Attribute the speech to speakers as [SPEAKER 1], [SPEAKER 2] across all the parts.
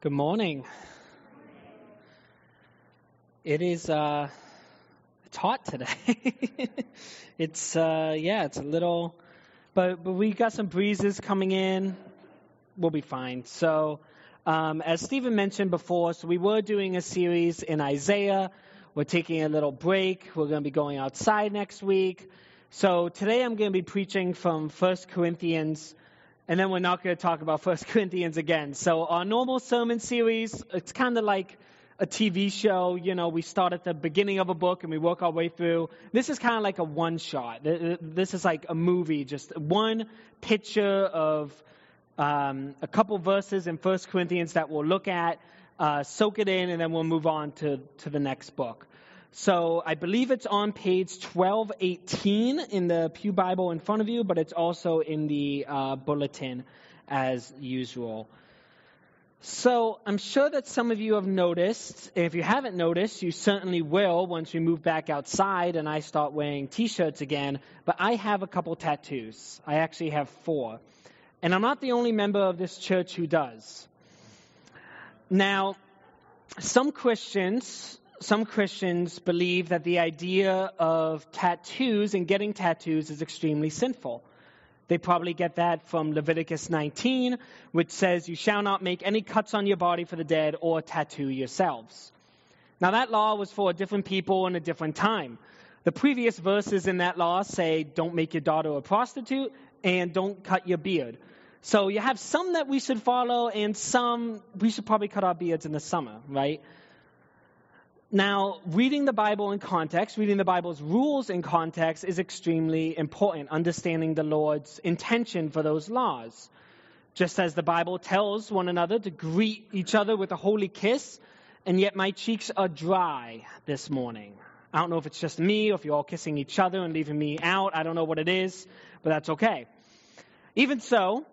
[SPEAKER 1] Good morning. It is uh it's hot today. it's uh yeah, it's a little but but we got some breezes coming in. We'll be fine. So um, as Stephen mentioned before, so we were doing a series in Isaiah. We're taking a little break. We're going to be going outside next week. So today I'm going to be preaching from First Corinthians and then we're not going to talk about First Corinthians again. So our normal sermon series, it's kind of like a TV show. You know, we start at the beginning of a book and we work our way through. This is kind of like a one shot. This is like a movie, just one picture of um, a couple verses in First Corinthians that we'll look at, uh, soak it in, and then we'll move on to, to the next book. So I believe it's on page 1218 in the Pew Bible in front of you, but it's also in the uh, bulletin as usual. So I'm sure that some of you have noticed. If you haven't noticed, you certainly will once we move back outside and I start wearing t-shirts again. But I have a couple tattoos. I actually have four. And I'm not the only member of this church who does. Now, some Christians some Christians believe that the idea of tattoos and getting tattoos is extremely sinful. They probably get that from Leviticus 19, which says, You shall not make any cuts on your body for the dead or tattoo yourselves. Now, that law was for different people in a different time. The previous verses in that law say, Don't make your daughter a prostitute and don't cut your beard. So you have some that we should follow, and some we should probably cut our beards in the summer, right? Now, reading the Bible in context, reading the Bible's rules in context is extremely important, understanding the Lord's intention for those laws. Just as the Bible tells one another to greet each other with a holy kiss, and yet my cheeks are dry this morning. I don't know if it's just me or if you're all kissing each other and leaving me out. I don't know what it is, but that's okay. Even so,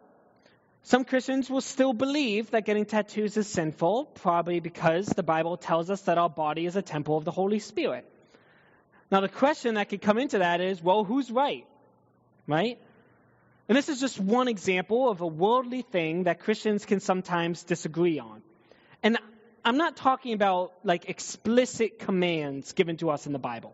[SPEAKER 1] some Christians will still believe that getting tattoos is sinful, probably because the Bible tells us that our body is a temple of the Holy Spirit. Now, the question that could come into that is well, who's right? Right? And this is just one example of a worldly thing that Christians can sometimes disagree on. And I'm not talking about like explicit commands given to us in the Bible,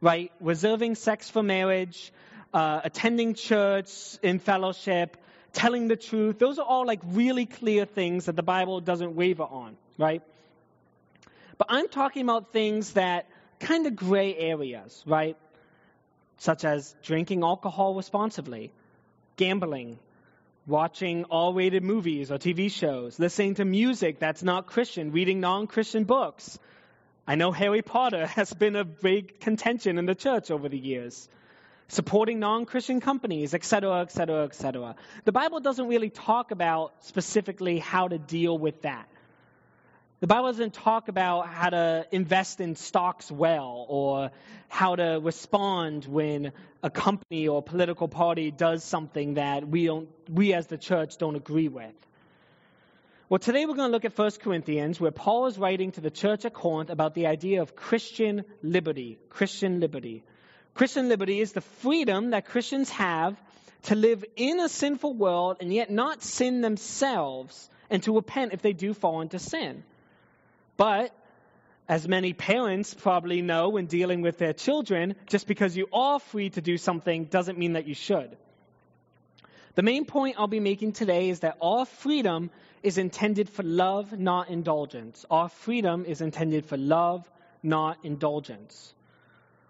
[SPEAKER 1] right? Reserving sex for marriage, uh, attending church in fellowship, telling the truth. Those are all like really clear things that the Bible doesn't waver on, right? But I'm talking about things that kind of gray areas, right? Such as drinking alcohol responsibly, gambling, watching all rated movies or TV shows, listening to music that's not Christian, reading non Christian books. I know Harry Potter has been a big contention in the church over the years supporting non-Christian companies, etc., etc., etc. The Bible doesn't really talk about specifically how to deal with that. The Bible doesn't talk about how to invest in stocks well or how to respond when a company or political party does something that we don't we as the church don't agree with. Well, today we're going to look at 1 Corinthians where Paul is writing to the church at Corinth about the idea of Christian liberty, Christian liberty. Christian liberty is the freedom that Christians have to live in a sinful world and yet not sin themselves and to repent if they do fall into sin. But as many parents probably know when dealing with their children, just because you are free to do something doesn't mean that you should. The main point I'll be making today is that our freedom is intended for love, not indulgence. Our freedom is intended for love, not indulgence.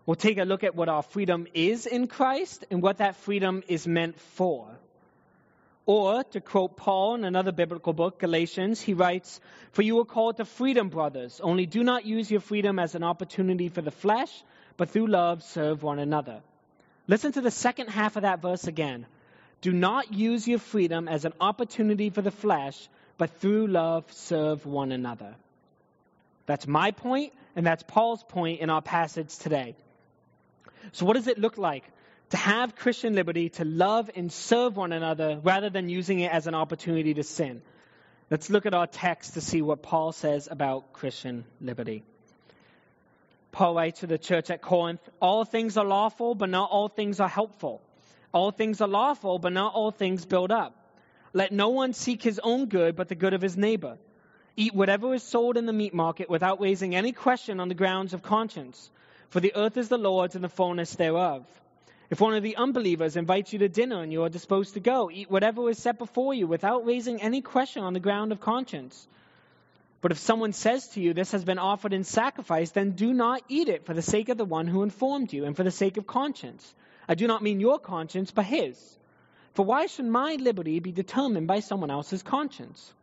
[SPEAKER 1] We'll take a look at what our freedom is in Christ and what that freedom is meant for. Or, to quote Paul in another biblical book, Galatians, he writes, For you are called to freedom, brothers. Only do not use your freedom as an opportunity for the flesh, but through love serve one another. Listen to the second half of that verse again. Do not use your freedom as an opportunity for the flesh, but through love serve one another. That's my point, and that's Paul's point in our passage today. So, what does it look like to have Christian liberty, to love and serve one another rather than using it as an opportunity to sin? Let's look at our text to see what Paul says about Christian liberty. Paul writes to the church at Corinth All things are lawful, but not all things are helpful. All things are lawful, but not all things build up. Let no one seek his own good, but the good of his neighbor. Eat whatever is sold in the meat market without raising any question on the grounds of conscience. For the earth is the Lord's and the fullness thereof. If one of the unbelievers invites you to dinner and you are disposed to go, eat whatever is set before you without raising any question on the ground of conscience. But if someone says to you, This has been offered in sacrifice, then do not eat it for the sake of the one who informed you and for the sake of conscience. I do not mean your conscience, but his. For why should my liberty be determined by someone else's conscience?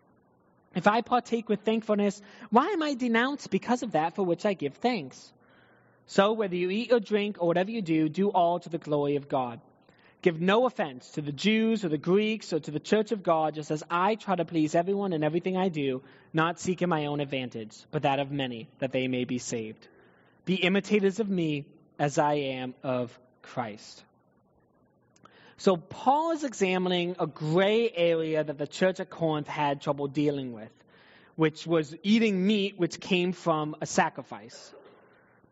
[SPEAKER 1] If I partake with thankfulness, why am I denounced because of that for which I give thanks? So, whether you eat or drink or whatever you do, do all to the glory of God. Give no offense to the Jews or the Greeks or to the church of God, just as I try to please everyone in everything I do, not seeking my own advantage, but that of many, that they may be saved. Be imitators of me as I am of Christ. So Paul is examining a gray area that the church at Corinth had trouble dealing with, which was eating meat which came from a sacrifice.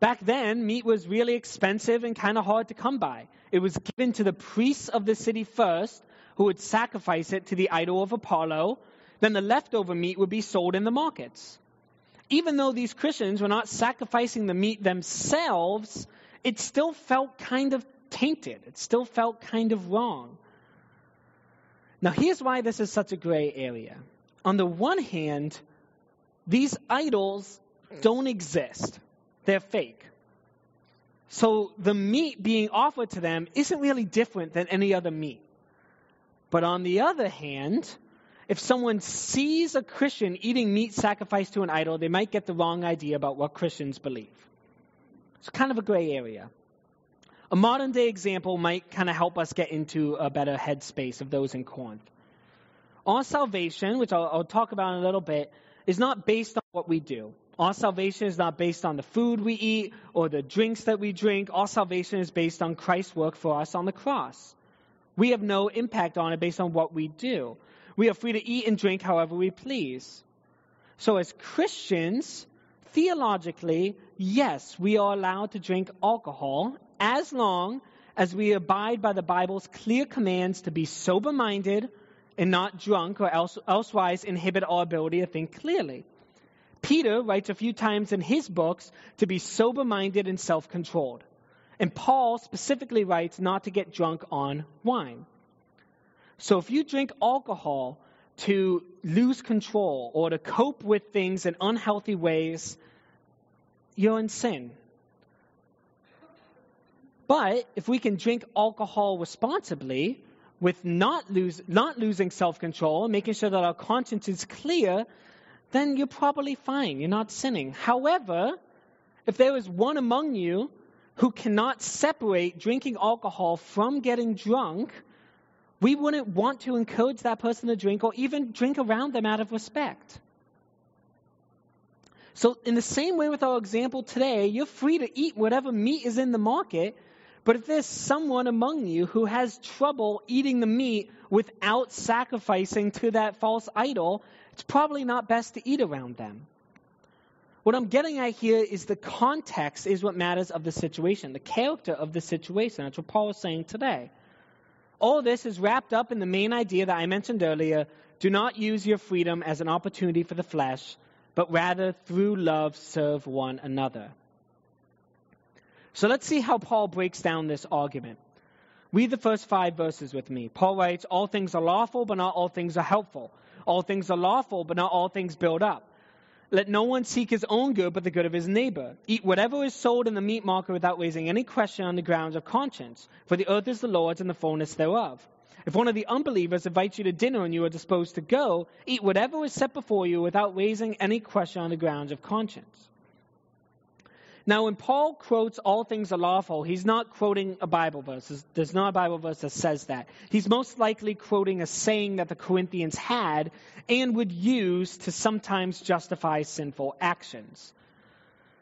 [SPEAKER 1] Back then, meat was really expensive and kind of hard to come by. It was given to the priests of the city first, who would sacrifice it to the idol of Apollo. Then the leftover meat would be sold in the markets. Even though these Christians were not sacrificing the meat themselves, it still felt kind of tainted. It still felt kind of wrong. Now, here's why this is such a gray area. On the one hand, these idols don't exist, they're fake. So the meat being offered to them isn't really different than any other meat. But on the other hand, if someone sees a Christian eating meat sacrificed to an idol, they might get the wrong idea about what Christians believe. It's kind of a gray area. A modern day example might kind of help us get into a better headspace of those in Corinth. Our salvation, which I'll, I'll talk about in a little bit, is not based on what we do. Our salvation is not based on the food we eat or the drinks that we drink. Our salvation is based on Christ's work for us on the cross. We have no impact on it based on what we do. We are free to eat and drink however we please. So, as Christians, theologically, yes, we are allowed to drink alcohol as long as we abide by the Bible's clear commands to be sober minded and not drunk or else, elsewise inhibit our ability to think clearly. Peter writes a few times in his books to be sober minded and self controlled. And Paul specifically writes not to get drunk on wine. So if you drink alcohol to lose control or to cope with things in unhealthy ways, you're in sin. But if we can drink alcohol responsibly, with not, lose, not losing self control, making sure that our conscience is clear, then you're probably fine. You're not sinning. However, if there is one among you who cannot separate drinking alcohol from getting drunk, we wouldn't want to encourage that person to drink or even drink around them out of respect. So, in the same way with our example today, you're free to eat whatever meat is in the market, but if there's someone among you who has trouble eating the meat without sacrificing to that false idol, it's probably not best to eat around them. What I'm getting at here is the context is what matters of the situation, the character of the situation. That's what Paul is saying today. All this is wrapped up in the main idea that I mentioned earlier do not use your freedom as an opportunity for the flesh, but rather through love serve one another. So let's see how Paul breaks down this argument. Read the first five verses with me. Paul writes, All things are lawful, but not all things are helpful. All things are lawful, but not all things build up. Let no one seek his own good, but the good of his neighbor. Eat whatever is sold in the meat market without raising any question on the grounds of conscience, for the earth is the Lord's and the fullness thereof. If one of the unbelievers invites you to dinner and you are disposed to go, eat whatever is set before you without raising any question on the grounds of conscience. Now, when Paul quotes all things are lawful, he's not quoting a Bible verse. There's not a Bible verse that says that. He's most likely quoting a saying that the Corinthians had and would use to sometimes justify sinful actions.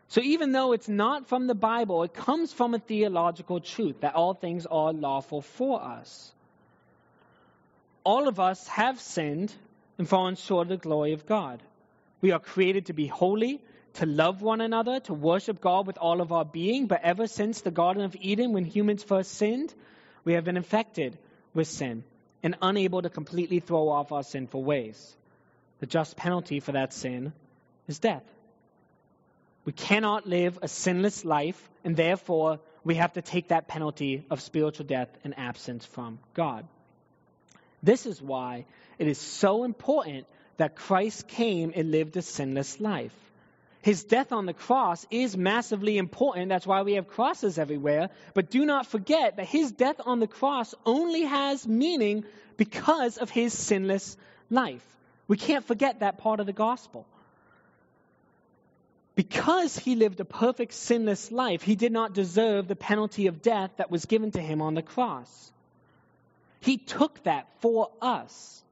[SPEAKER 1] So even though it's not from the Bible, it comes from a theological truth that all things are lawful for us. All of us have sinned and fallen short of the glory of God. We are created to be holy to love one another, to worship God with all of our being. But ever since the Garden of Eden, when humans first sinned, we have been infected with sin and unable to completely throw off our sinful ways. The just penalty for that sin is death. We cannot live a sinless life, and therefore we have to take that penalty of spiritual death and absence from God. This is why it is so important that Christ came and lived a sinless life. His death on the cross is massively important. That's why we have crosses everywhere. But do not forget that his death on the cross only has meaning because of his sinless life. We can't forget that part of the gospel. Because he lived a perfect sinless life, he did not deserve the penalty of death that was given to him on the cross. He took that for us.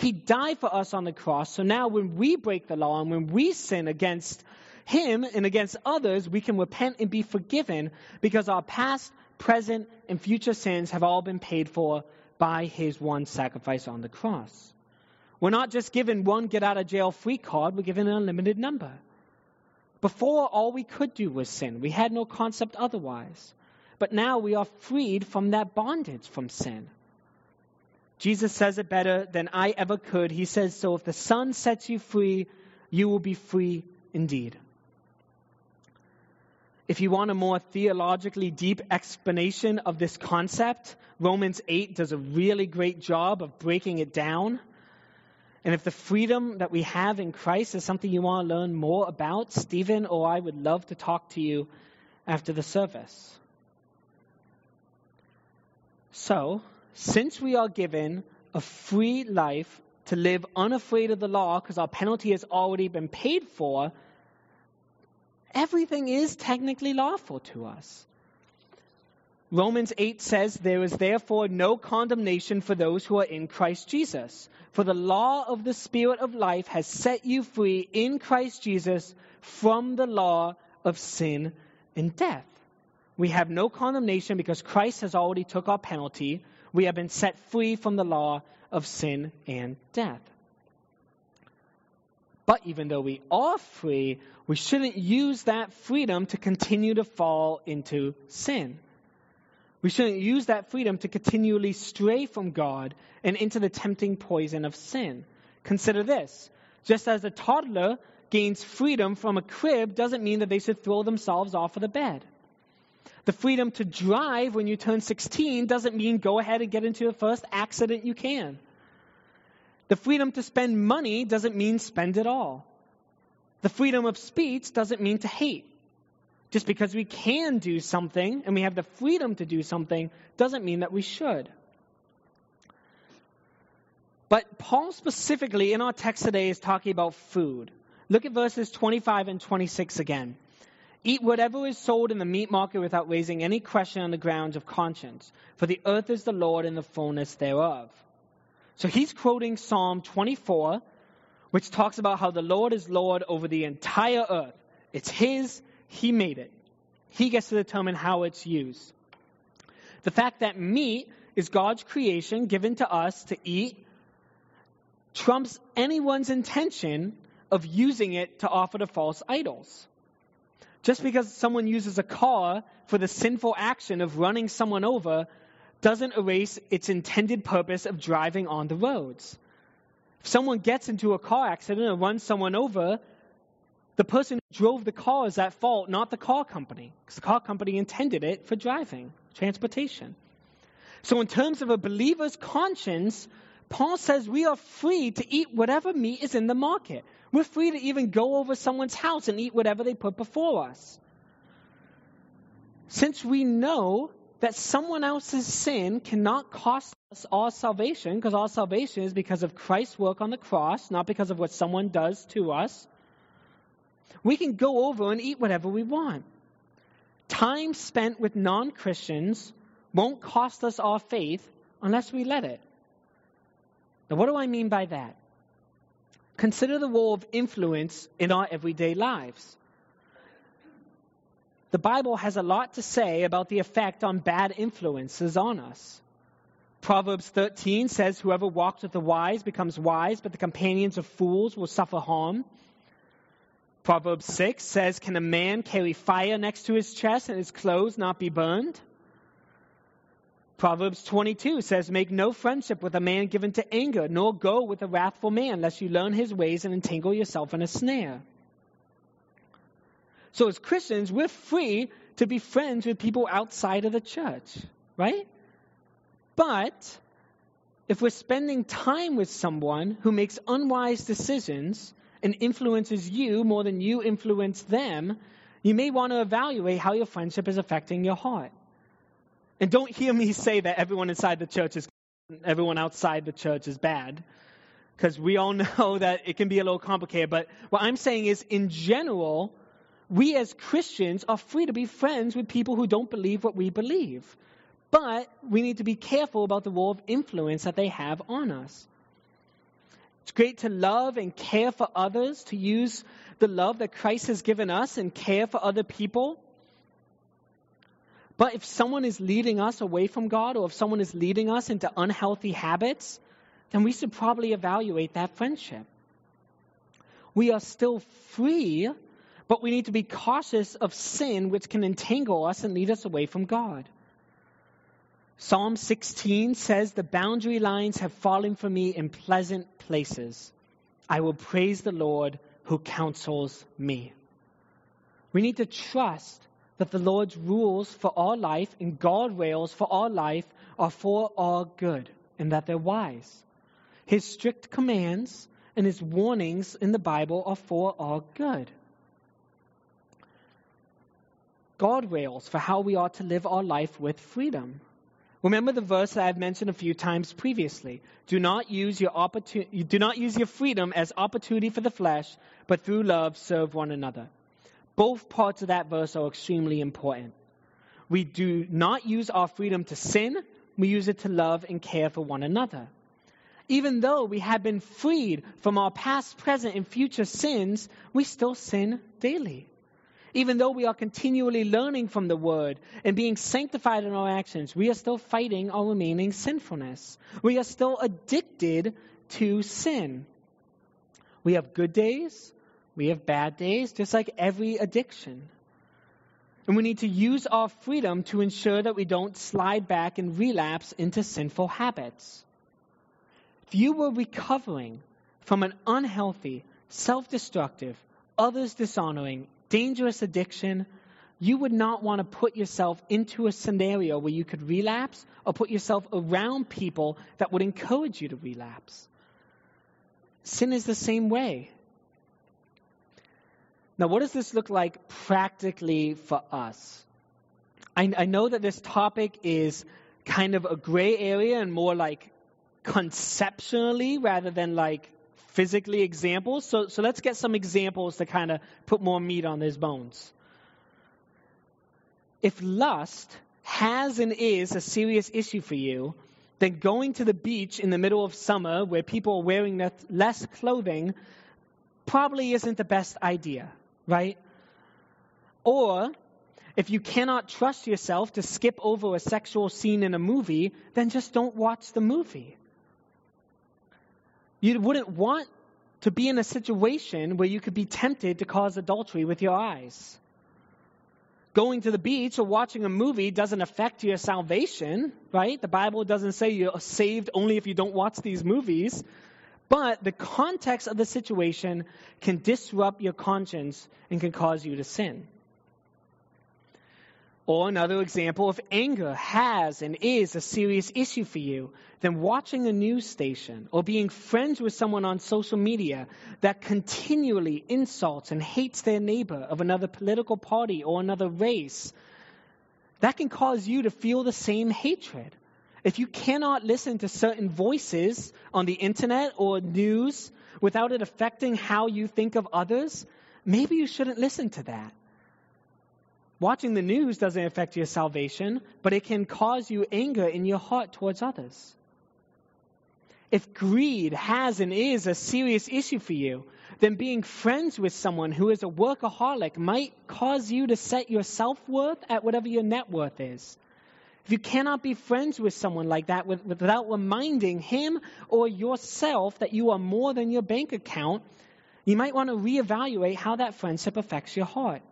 [SPEAKER 1] He died for us on the cross. So now when we break the law and when we sin against him and against others, we can repent and be forgiven because our past, present, and future sins have all been paid for by his one sacrifice on the cross. We're not just given one get out of jail free card, we're given an unlimited number. Before, all we could do was sin. We had no concept otherwise. But now we are freed from that bondage from sin. Jesus says it better than I ever could. He says, So if the Son sets you free, you will be free indeed. If you want a more theologically deep explanation of this concept, Romans 8 does a really great job of breaking it down. And if the freedom that we have in Christ is something you want to learn more about, Stephen or I would love to talk to you after the service. So, since we are given a free life to live unafraid of the law because our penalty has already been paid for, everything is technically lawful to us. Romans 8 says, There is therefore no condemnation for those who are in Christ Jesus. For the law of the Spirit of life has set you free in Christ Jesus from the law of sin and death. We have no condemnation because Christ has already took our penalty we have been set free from the law of sin and death. But even though we are free, we shouldn't use that freedom to continue to fall into sin. We shouldn't use that freedom to continually stray from God and into the tempting poison of sin. Consider this just as a toddler gains freedom from a crib doesn't mean that they should throw themselves off of the bed. The freedom to drive when you turn 16 doesn't mean go ahead and get into the first accident you can. The freedom to spend money doesn't mean spend it all. The freedom of speech doesn't mean to hate. Just because we can do something and we have the freedom to do something doesn't mean that we should. But Paul specifically in our text today is talking about food. Look at verses 25 and 26 again. Eat whatever is sold in the meat market without raising any question on the grounds of conscience, for the earth is the Lord and the fullness thereof. So he's quoting Psalm 24, which talks about how the Lord is Lord over the entire earth. It's his, he made it. He gets to determine how it's used. The fact that meat is God's creation given to us to eat trumps anyone's intention of using it to offer to false idols. Just because someone uses a car for the sinful action of running someone over doesn't erase its intended purpose of driving on the roads. If someone gets into a car accident and runs someone over, the person who drove the car is at fault, not the car company, because the car company intended it for driving, transportation. So, in terms of a believer's conscience, Paul says we are free to eat whatever meat is in the market. We're free to even go over someone's house and eat whatever they put before us. Since we know that someone else's sin cannot cost us our salvation, because our salvation is because of Christ's work on the cross, not because of what someone does to us, we can go over and eat whatever we want. Time spent with non Christians won't cost us our faith unless we let it. Now, what do I mean by that? Consider the role of influence in our everyday lives. The Bible has a lot to say about the effect on bad influences on us. Proverbs 13 says, Whoever walks with the wise becomes wise, but the companions of fools will suffer harm. Proverbs 6 says, Can a man carry fire next to his chest and his clothes not be burned? Proverbs 22 says, Make no friendship with a man given to anger, nor go with a wrathful man, lest you learn his ways and entangle yourself in a snare. So, as Christians, we're free to be friends with people outside of the church, right? But if we're spending time with someone who makes unwise decisions and influences you more than you influence them, you may want to evaluate how your friendship is affecting your heart. And don't hear me say that everyone inside the church is everyone outside the church is bad because we all know that it can be a little complicated. But what I'm saying is, in general, we as Christians are free to be friends with people who don't believe what we believe. But we need to be careful about the role of influence that they have on us. It's great to love and care for others, to use the love that Christ has given us and care for other people. But if someone is leading us away from God or if someone is leading us into unhealthy habits, then we should probably evaluate that friendship. We are still free but we need to be cautious of sin, which can entangle us and lead us away from God. Psalm 16 says, The boundary lines have fallen for me in pleasant places. I will praise the Lord who counsels me. We need to trust that the Lord's rules for our life and guardrails for our life are for our good and that they're wise. His strict commands and his warnings in the Bible are for our good guardrails for how we ought to live our life with freedom. Remember the verse that I've mentioned a few times previously. Do not use your opportunity, do not use your freedom as opportunity for the flesh, but through love serve one another. Both parts of that verse are extremely important. We do not use our freedom to sin, we use it to love and care for one another. Even though we have been freed from our past, present, and future sins, we still sin daily. Even though we are continually learning from the Word and being sanctified in our actions, we are still fighting our remaining sinfulness. We are still addicted to sin. We have good days, we have bad days, just like every addiction. And we need to use our freedom to ensure that we don't slide back and relapse into sinful habits. If you were recovering from an unhealthy, self destructive, others dishonoring, dangerous addiction, you would not want to put yourself into a scenario where you could relapse or put yourself around people that would encourage you to relapse. Sin is the same way. Now, what does this look like practically for us? I, I know that this topic is kind of a gray area and more like conceptually rather than like physically examples. So, so let's get some examples to kind of put more meat on these bones. If lust has and is a serious issue for you, then going to the beach in the middle of summer where people are wearing less clothing probably isn't the best idea, right? Or if you cannot trust yourself to skip over a sexual scene in a movie, then just don't watch the movie. You wouldn't want to be in a situation where you could be tempted to cause adultery with your eyes. Going to the beach or watching a movie doesn't affect your salvation, right? The Bible doesn't say you're saved only if you don't watch these movies. But the context of the situation can disrupt your conscience and can cause you to sin. Or another example, if anger has and is a serious issue for you, then watching a news station or being friends with someone on social media that continually insults and hates their neighbor of another political party or another race, that can cause you to feel the same hatred. If you cannot listen to certain voices on the internet or news without it affecting how you think of others, maybe you shouldn't listen to that. Watching the news doesn't affect your salvation, but it can cause you anger in your heart towards others. If greed has and is a serious issue for you, then being friends with someone who is a workaholic might cause you to set your self worth at whatever your net worth is. If you cannot be friends with someone like that without reminding him or yourself that you are more than your bank account, you might want to reevaluate how that friendship affects your heart.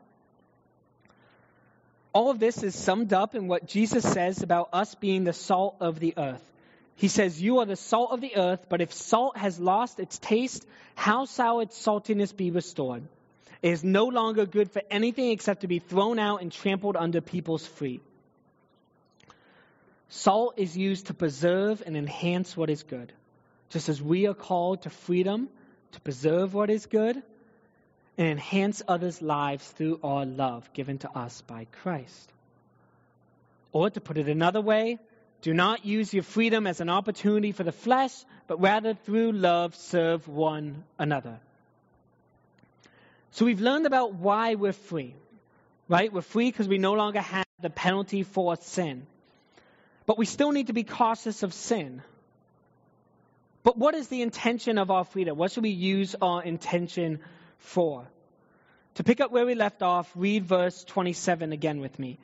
[SPEAKER 1] All of this is summed up in what Jesus says about us being the salt of the earth. He says, You are the salt of the earth, but if salt has lost its taste, how shall its saltiness be restored? It is no longer good for anything except to be thrown out and trampled under people's feet. Salt is used to preserve and enhance what is good. Just as we are called to freedom to preserve what is good and enhance others' lives through our love given to us by Christ. Or to put it another way, do not use your freedom as an opportunity for the flesh, but rather through love serve one another. So we've learned about why we're free, right? We're free because we no longer have the penalty for sin. But we still need to be cautious of sin. But what is the intention of our freedom? What should we use our intention for? To pick up where we left off, read verse 27 again with me.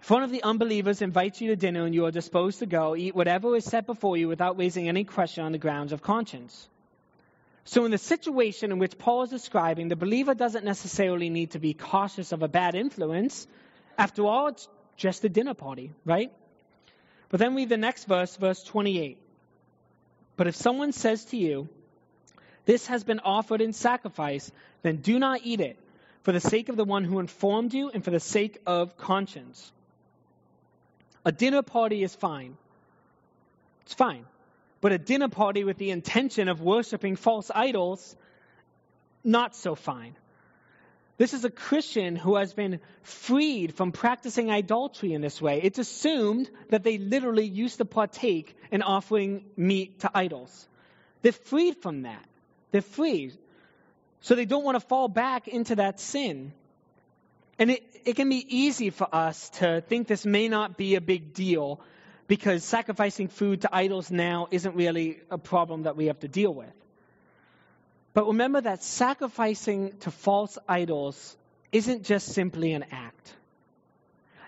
[SPEAKER 1] If one of the unbelievers invites you to dinner and you are disposed to go, eat whatever is set before you without raising any question on the grounds of conscience. So, in the situation in which Paul is describing, the believer doesn't necessarily need to be cautious of a bad influence. After all, it's just a dinner party, right? But then read the next verse, verse 28. But if someone says to you, This has been offered in sacrifice, then do not eat it, for the sake of the one who informed you and for the sake of conscience. A dinner party is fine. It's fine. But a dinner party with the intention of worshiping false idols, not so fine. This is a Christian who has been freed from practicing idolatry in this way. It's assumed that they literally used to partake in offering meat to idols. They're freed from that. They're free. So they don't want to fall back into that sin. And it, it can be easy for us to think this may not be a big deal because sacrificing food to idols now isn't really a problem that we have to deal with. But remember that sacrificing to false idols isn't just simply an act.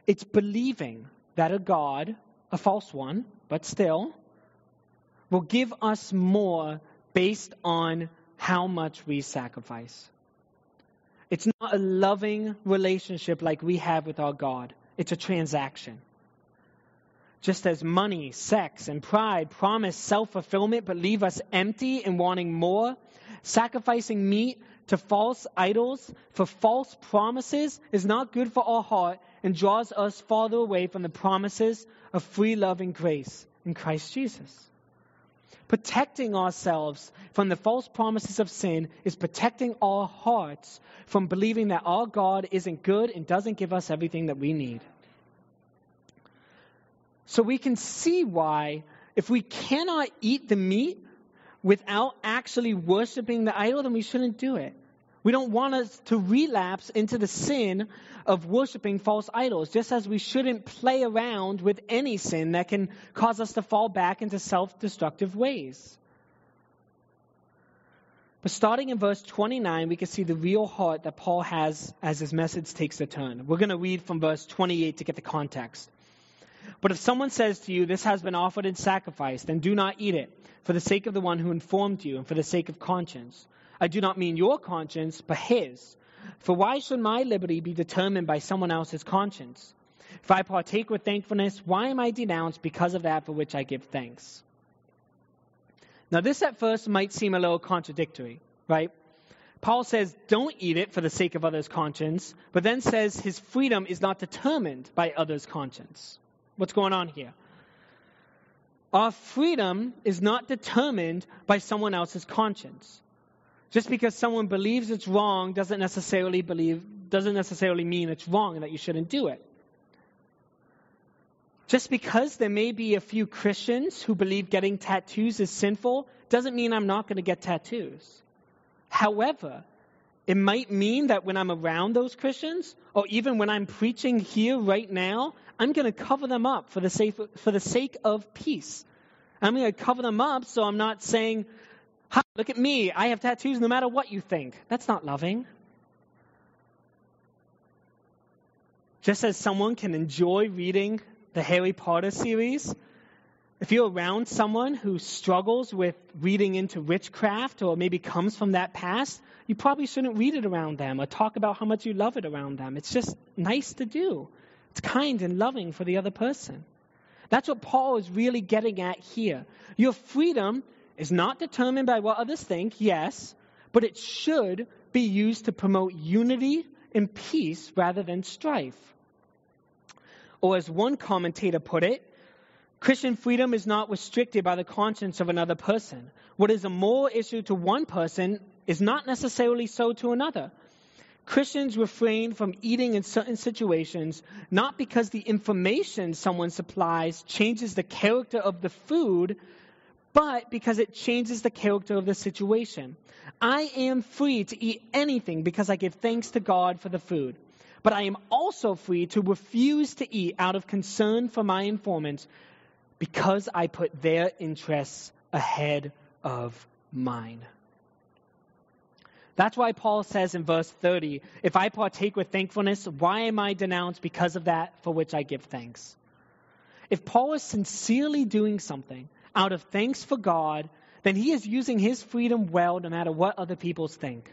[SPEAKER 1] It's believing that a God, a false one, but still, will give us more based on how much we sacrifice. It's not a loving relationship like we have with our God, it's a transaction. Just as money, sex, and pride promise self fulfillment but leave us empty and wanting more, sacrificing meat to false idols for false promises is not good for our heart and draws us farther away from the promises of free love and grace in Christ Jesus. Protecting ourselves from the false promises of sin is protecting our hearts from believing that our God isn't good and doesn't give us everything that we need. So we can see why, if we cannot eat the meat without actually worshiping the idol, then we shouldn't do it. We don't want us to relapse into the sin of worshiping false idols, just as we shouldn't play around with any sin that can cause us to fall back into self destructive ways. But starting in verse 29, we can see the real heart that Paul has as his message takes a turn. We're going to read from verse 28 to get the context. But if someone says to you, This has been offered in sacrifice, then do not eat it, for the sake of the one who informed you and for the sake of conscience. I do not mean your conscience, but his. For why should my liberty be determined by someone else's conscience? If I partake with thankfulness, why am I denounced because of that for which I give thanks? Now, this at first might seem a little contradictory, right? Paul says, don't eat it for the sake of others' conscience, but then says his freedom is not determined by others' conscience. What's going on here? Our freedom is not determined by someone else's conscience. Just because someone believes it's wrong doesn't necessarily believe doesn't necessarily mean it's wrong and that you shouldn't do it. Just because there may be a few Christians who believe getting tattoos is sinful doesn't mean I'm not going to get tattoos. However, it might mean that when I'm around those Christians, or even when I'm preaching here right now, I'm going to cover them up for the sake, for the sake of peace. I'm going to cover them up so I'm not saying, look at me, I have tattoos no matter what you think. That's not loving. Just as someone can enjoy reading the Harry Potter series, if you're around someone who struggles with reading into witchcraft or maybe comes from that past, you probably shouldn't read it around them or talk about how much you love it around them. It's just nice to do. It's kind and loving for the other person. That's what Paul is really getting at here. Your freedom is not determined by what others think, yes, but it should be used to promote unity and peace rather than strife. Or as one commentator put it, Christian freedom is not restricted by the conscience of another person. What is a moral issue to one person is not necessarily so to another. Christians refrain from eating in certain situations not because the information someone supplies changes the character of the food, but because it changes the character of the situation. I am free to eat anything because I give thanks to God for the food. But I am also free to refuse to eat out of concern for my informants because I put their interests ahead of mine. That's why Paul says in verse 30 if I partake with thankfulness, why am I denounced because of that for which I give thanks? If Paul is sincerely doing something out of thanks for God, then he is using his freedom well no matter what other people think.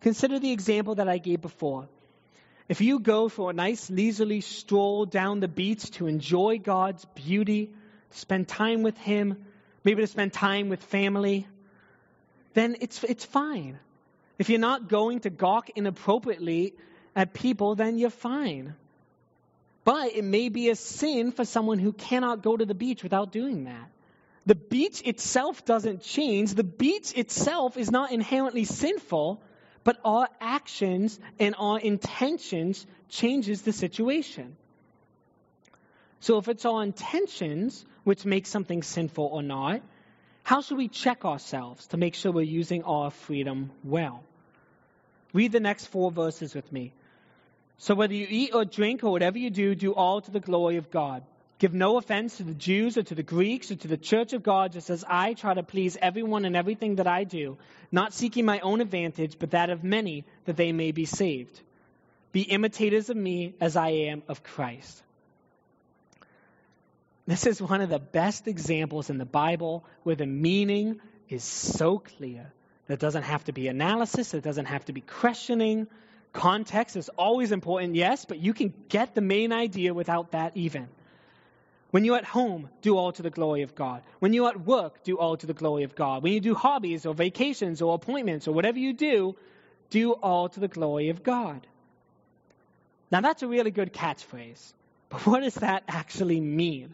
[SPEAKER 1] Consider the example that I gave before. If you go for a nice leisurely stroll down the beach to enjoy God's beauty, spend time with Him, maybe to spend time with family, then it's, it's fine. If you're not going to gawk inappropriately at people, then you're fine. But it may be a sin for someone who cannot go to the beach without doing that. The beach itself doesn't change. The beach itself is not inherently sinful but our actions and our intentions changes the situation. So if it's our intentions which make something sinful or not, how should we check ourselves to make sure we're using our freedom well? Read the next four verses with me. So whether you eat or drink or whatever you do, do all to the glory of God. Give no offense to the Jews or to the Greeks or to the church of God, just as I try to please everyone in everything that I do, not seeking my own advantage, but that of many, that they may be saved. Be imitators of me as I am of Christ. This is one of the best examples in the Bible where the meaning is so clear. There doesn't have to be analysis, it doesn't have to be questioning. Context is always important, yes, but you can get the main idea without that even. When you're at home, do all to the glory of God. When you're at work, do all to the glory of God. When you do hobbies or vacations or appointments or whatever you do, do all to the glory of God. Now, that's a really good catchphrase, but what does that actually mean?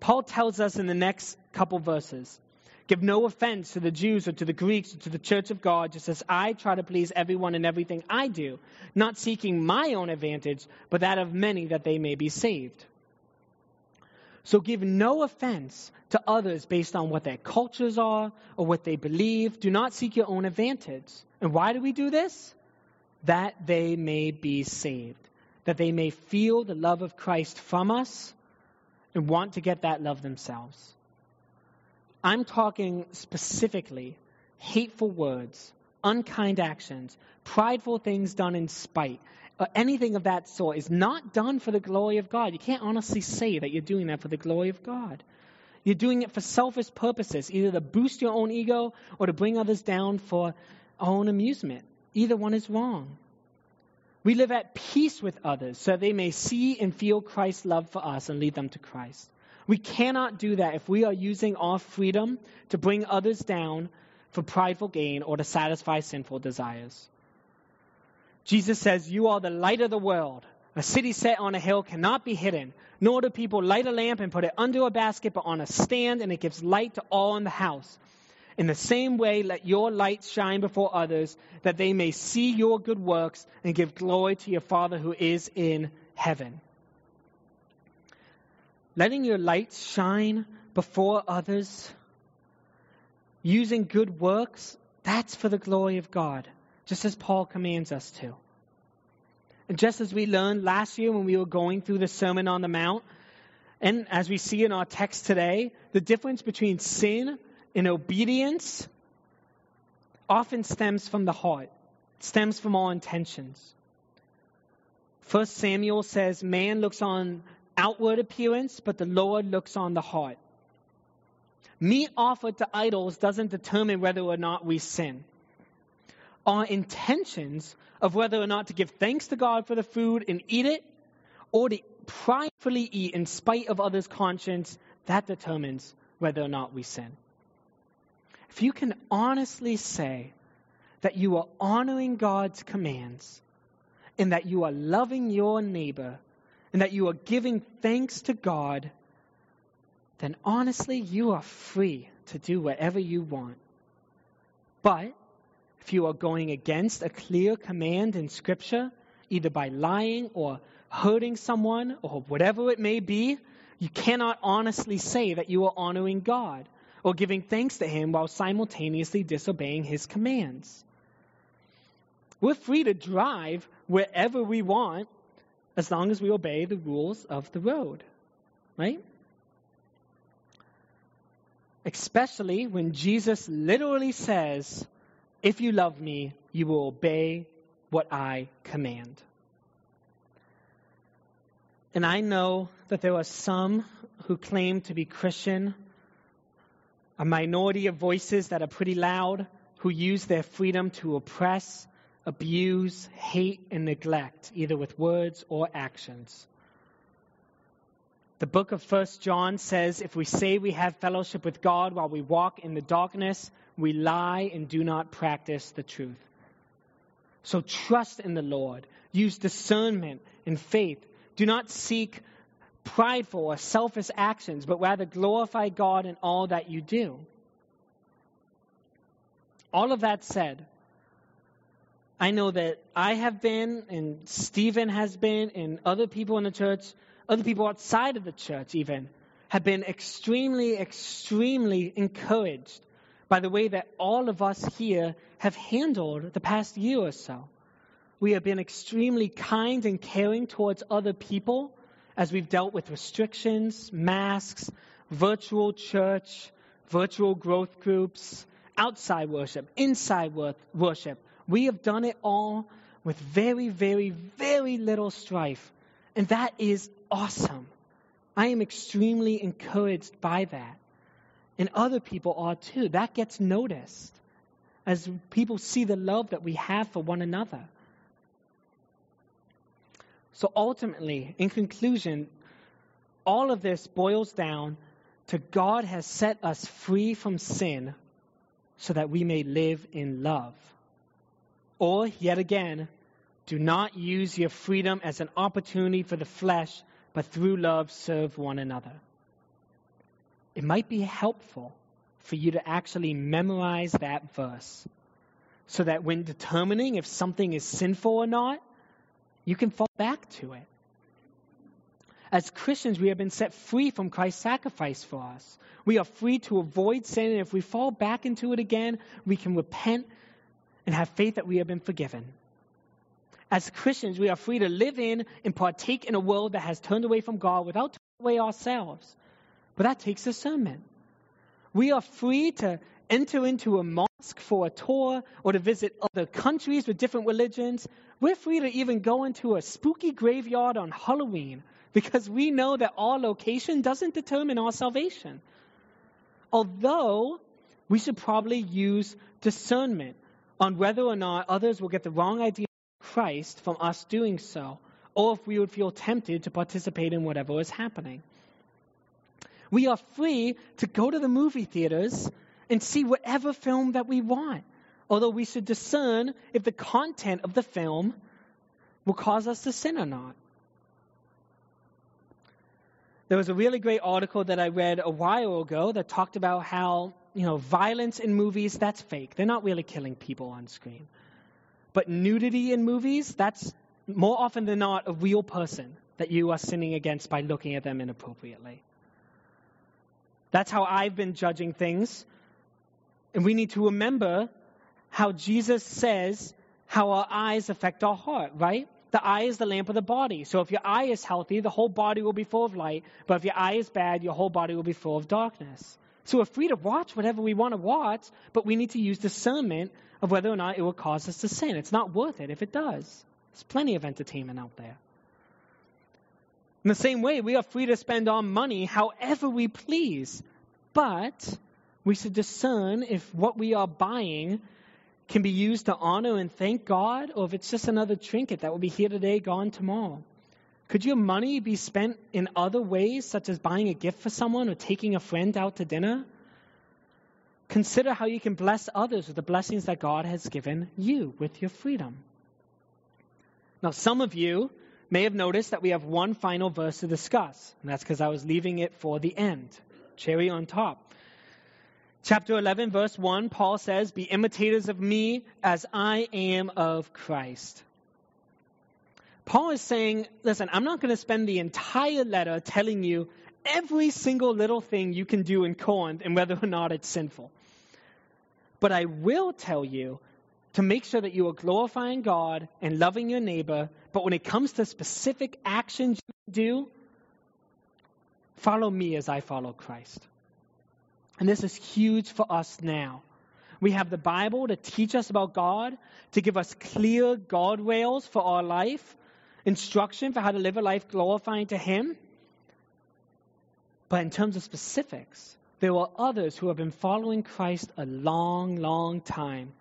[SPEAKER 1] Paul tells us in the next couple verses Give no offense to the Jews or to the Greeks or to the church of God, just as I try to please everyone in everything I do, not seeking my own advantage, but that of many that they may be saved. So give no offense to others based on what their cultures are or what they believe. Do not seek your own advantage. And why do we do this? That they may be saved, that they may feel the love of Christ from us and want to get that love themselves. I'm talking specifically hateful words, unkind actions, prideful things done in spite, uh, anything of that sort is not done for the glory of God. You can't honestly say that you're doing that for the glory of God. You're doing it for selfish purposes, either to boost your own ego or to bring others down for own amusement. Either one is wrong. We live at peace with others so they may see and feel Christ's love for us and lead them to Christ. We cannot do that if we are using our freedom to bring others down for prideful gain or to satisfy sinful desires. Jesus says, You are the light of the world. A city set on a hill cannot be hidden, nor do people light a lamp and put it under a basket, but on a stand, and it gives light to all in the house. In the same way, let your light shine before others, that they may see your good works and give glory to your Father who is in heaven. Letting your light shine before others, using good works, that's for the glory of God just as Paul commands us to. And just as we learned last year when we were going through the Sermon on the Mount, and as we see in our text today, the difference between sin and obedience often stems from the heart, stems from our intentions. First Samuel says, Man looks on outward appearance, but the Lord looks on the heart. Meat offered to idols doesn't determine whether or not we sin our intentions of whether or not to give thanks to God for the food and eat it, or to pridefully eat in spite of others' conscience, that determines whether or not we sin. If you can honestly say that you are honoring God's commands and that you are loving your neighbor and that you are giving thanks to God, then honestly, you are free to do whatever you want. But if you are going against a clear command in Scripture, either by lying or hurting someone or whatever it may be, you cannot honestly say that you are honoring God or giving thanks to Him while simultaneously disobeying His commands. We're free to drive wherever we want as long as we obey the rules of the road, right? Especially when Jesus literally says, If you love me, you will obey what I command. And I know that there are some who claim to be Christian, a minority of voices that are pretty loud, who use their freedom to oppress, abuse, hate, and neglect, either with words or actions. The book of First John says if we say we have fellowship with God while we walk in the darkness, we lie and do not practice the truth. So trust in the Lord. Use discernment and faith. Do not seek prideful or selfish actions, but rather glorify God in all that you do. All of that said, I know that I have been, and Stephen has been, and other people in the church other people outside of the church, even, have been extremely, extremely encouraged by the way that all of us here have handled the past year or so. We have been extremely kind and caring towards other people as we've dealt with restrictions, masks, virtual church, virtual growth groups, outside worship, inside worship. We have done it all with very, very, very little strife. And that is awesome. I am extremely encouraged by that. And other people are too. That gets noticed as people see the love that we have for one another. So ultimately, in conclusion, all of this boils down to God has set us free from sin so that we may live in love. Or, yet again, do not use your freedom as an opportunity for the flesh but through love serve one another. It might be helpful for you to actually memorize that verse so that when determining if something is sinful or not, you can fall back to it. As Christians, we have been set free from Christ's sacrifice for us. We are free to avoid sin, and if we fall back into it again, we can repent and have faith that we have been forgiven. As Christians, we are free to live in and partake in a world that has turned away from God without turning away ourselves. But that takes discernment. We are free to enter into a mosque for a tour or to visit other countries with different religions. We're free to even go into a spooky graveyard on Halloween because we know that our location doesn't determine our salvation. Although we should probably use discernment on whether or not others will get the wrong idea of Christ from us doing so, or if we would feel tempted to participate in whatever is happening. We are free to go to the movie theaters and see whatever film that we want, although we should discern if the content of the film will cause us to sin or not. There was a really great article that I read a while ago that talked about how, you know, violence in movies, that's fake. They're not really killing people on screen. But nudity in movies, that's more often than not a real person that you are sinning against by looking at them inappropriately. That's how I've been judging things. And we need to remember how Jesus says how our eyes affect our heart, right? The eye is the lamp of the body. So if your eye is healthy, the whole body will be full of light. But if your eye is bad, your whole body will be full of darkness. So we're free to watch whatever we want to watch, but we need to use discernment of whether or not it will cause us to sin. It's not worth it if it does. There's plenty of entertainment out there. In the same way, we are free to spend our money however we please, but we should discern if what we are buying can be used to honor and thank God, or if it's just another trinket that will be here today, gone tomorrow. Could your money be spent in other ways, such as buying a gift for someone or taking a friend out to dinner? Consider how you can bless others with the blessings that God has given you with your freedom. Now, some of you may have noticed that we have one final verse to discuss, and that's because I was leaving it for the end. Cherry on top. Chapter 11, verse 1, Paul says, Be imitators of me as I am of Christ. Paul is saying, Listen, I'm not going to spend the entire letter telling you every single little thing you can do in Corinth and whether or not it's sinful. But I will tell you to make sure that you are glorifying God and loving your neighbor. But when it comes to specific actions you do, follow me as I follow Christ. And this is huge for us now. We have the Bible to teach us about God, to give us clear guardrails for our life, instruction for how to live a life glorifying to Him. But in terms of specifics, there are others who have been following Christ a long, long time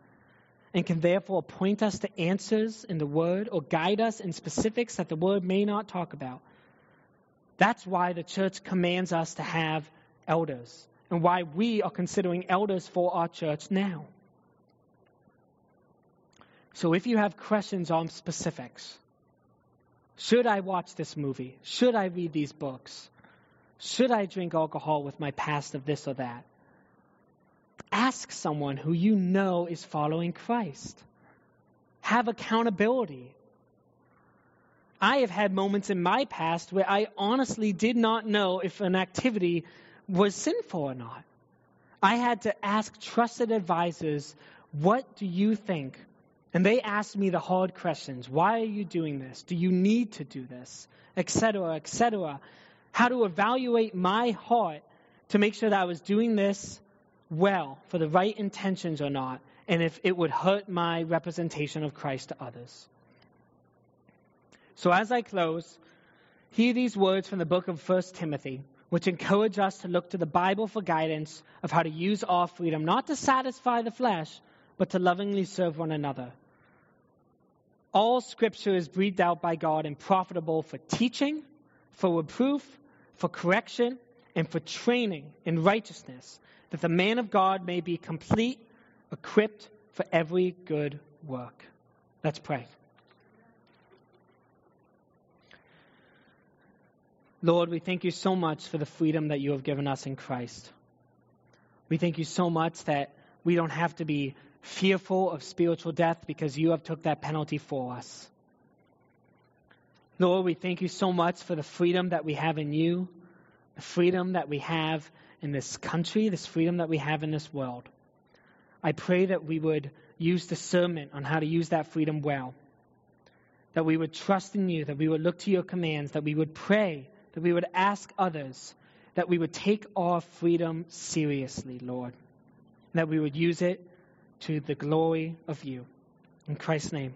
[SPEAKER 1] and can therefore point us to answers in the Word or guide us in specifics that the Word may not talk about. That's why the church commands us to have elders and why we are considering elders for our church now. So if you have questions on specifics, should I watch this movie? Should I read these books? Should I drink alcohol with my past of this or that? Ask someone who you know is following Christ. Have accountability. I have had moments in my past where I honestly did not know if an activity was sinful or not. I had to ask trusted advisors, What do you think? And they asked me the hard questions Why are you doing this? Do you need to do this? Etc., etc. How to evaluate my heart to make sure that I was doing this well for the right intentions or not, and if it would hurt my representation of Christ to others. So as I close, hear these words from the book of 1 Timothy which encourage us to look to the Bible for guidance of how to use our freedom, not to satisfy the flesh, but to lovingly serve one another. All scripture is breathed out by God and profitable for teaching, for reproof, for correction, and for training in righteousness, that the man of God may be complete, equipped for every good work. Let's pray. Lord, we thank you so much for the freedom that you have given us in Christ. We thank you so much that we don't have to be fearful of spiritual death because you have took that penalty for us. Lord, we thank you so much for the freedom that we have in you, the freedom that we have in this country, this freedom that we have in this world. I pray that we would use discernment on how to use that freedom well, that we would trust in you, that we would look to your commands, that we would pray that we would ask others, that we would take our freedom seriously, Lord, that we would use it to the glory of you. In Christ's name.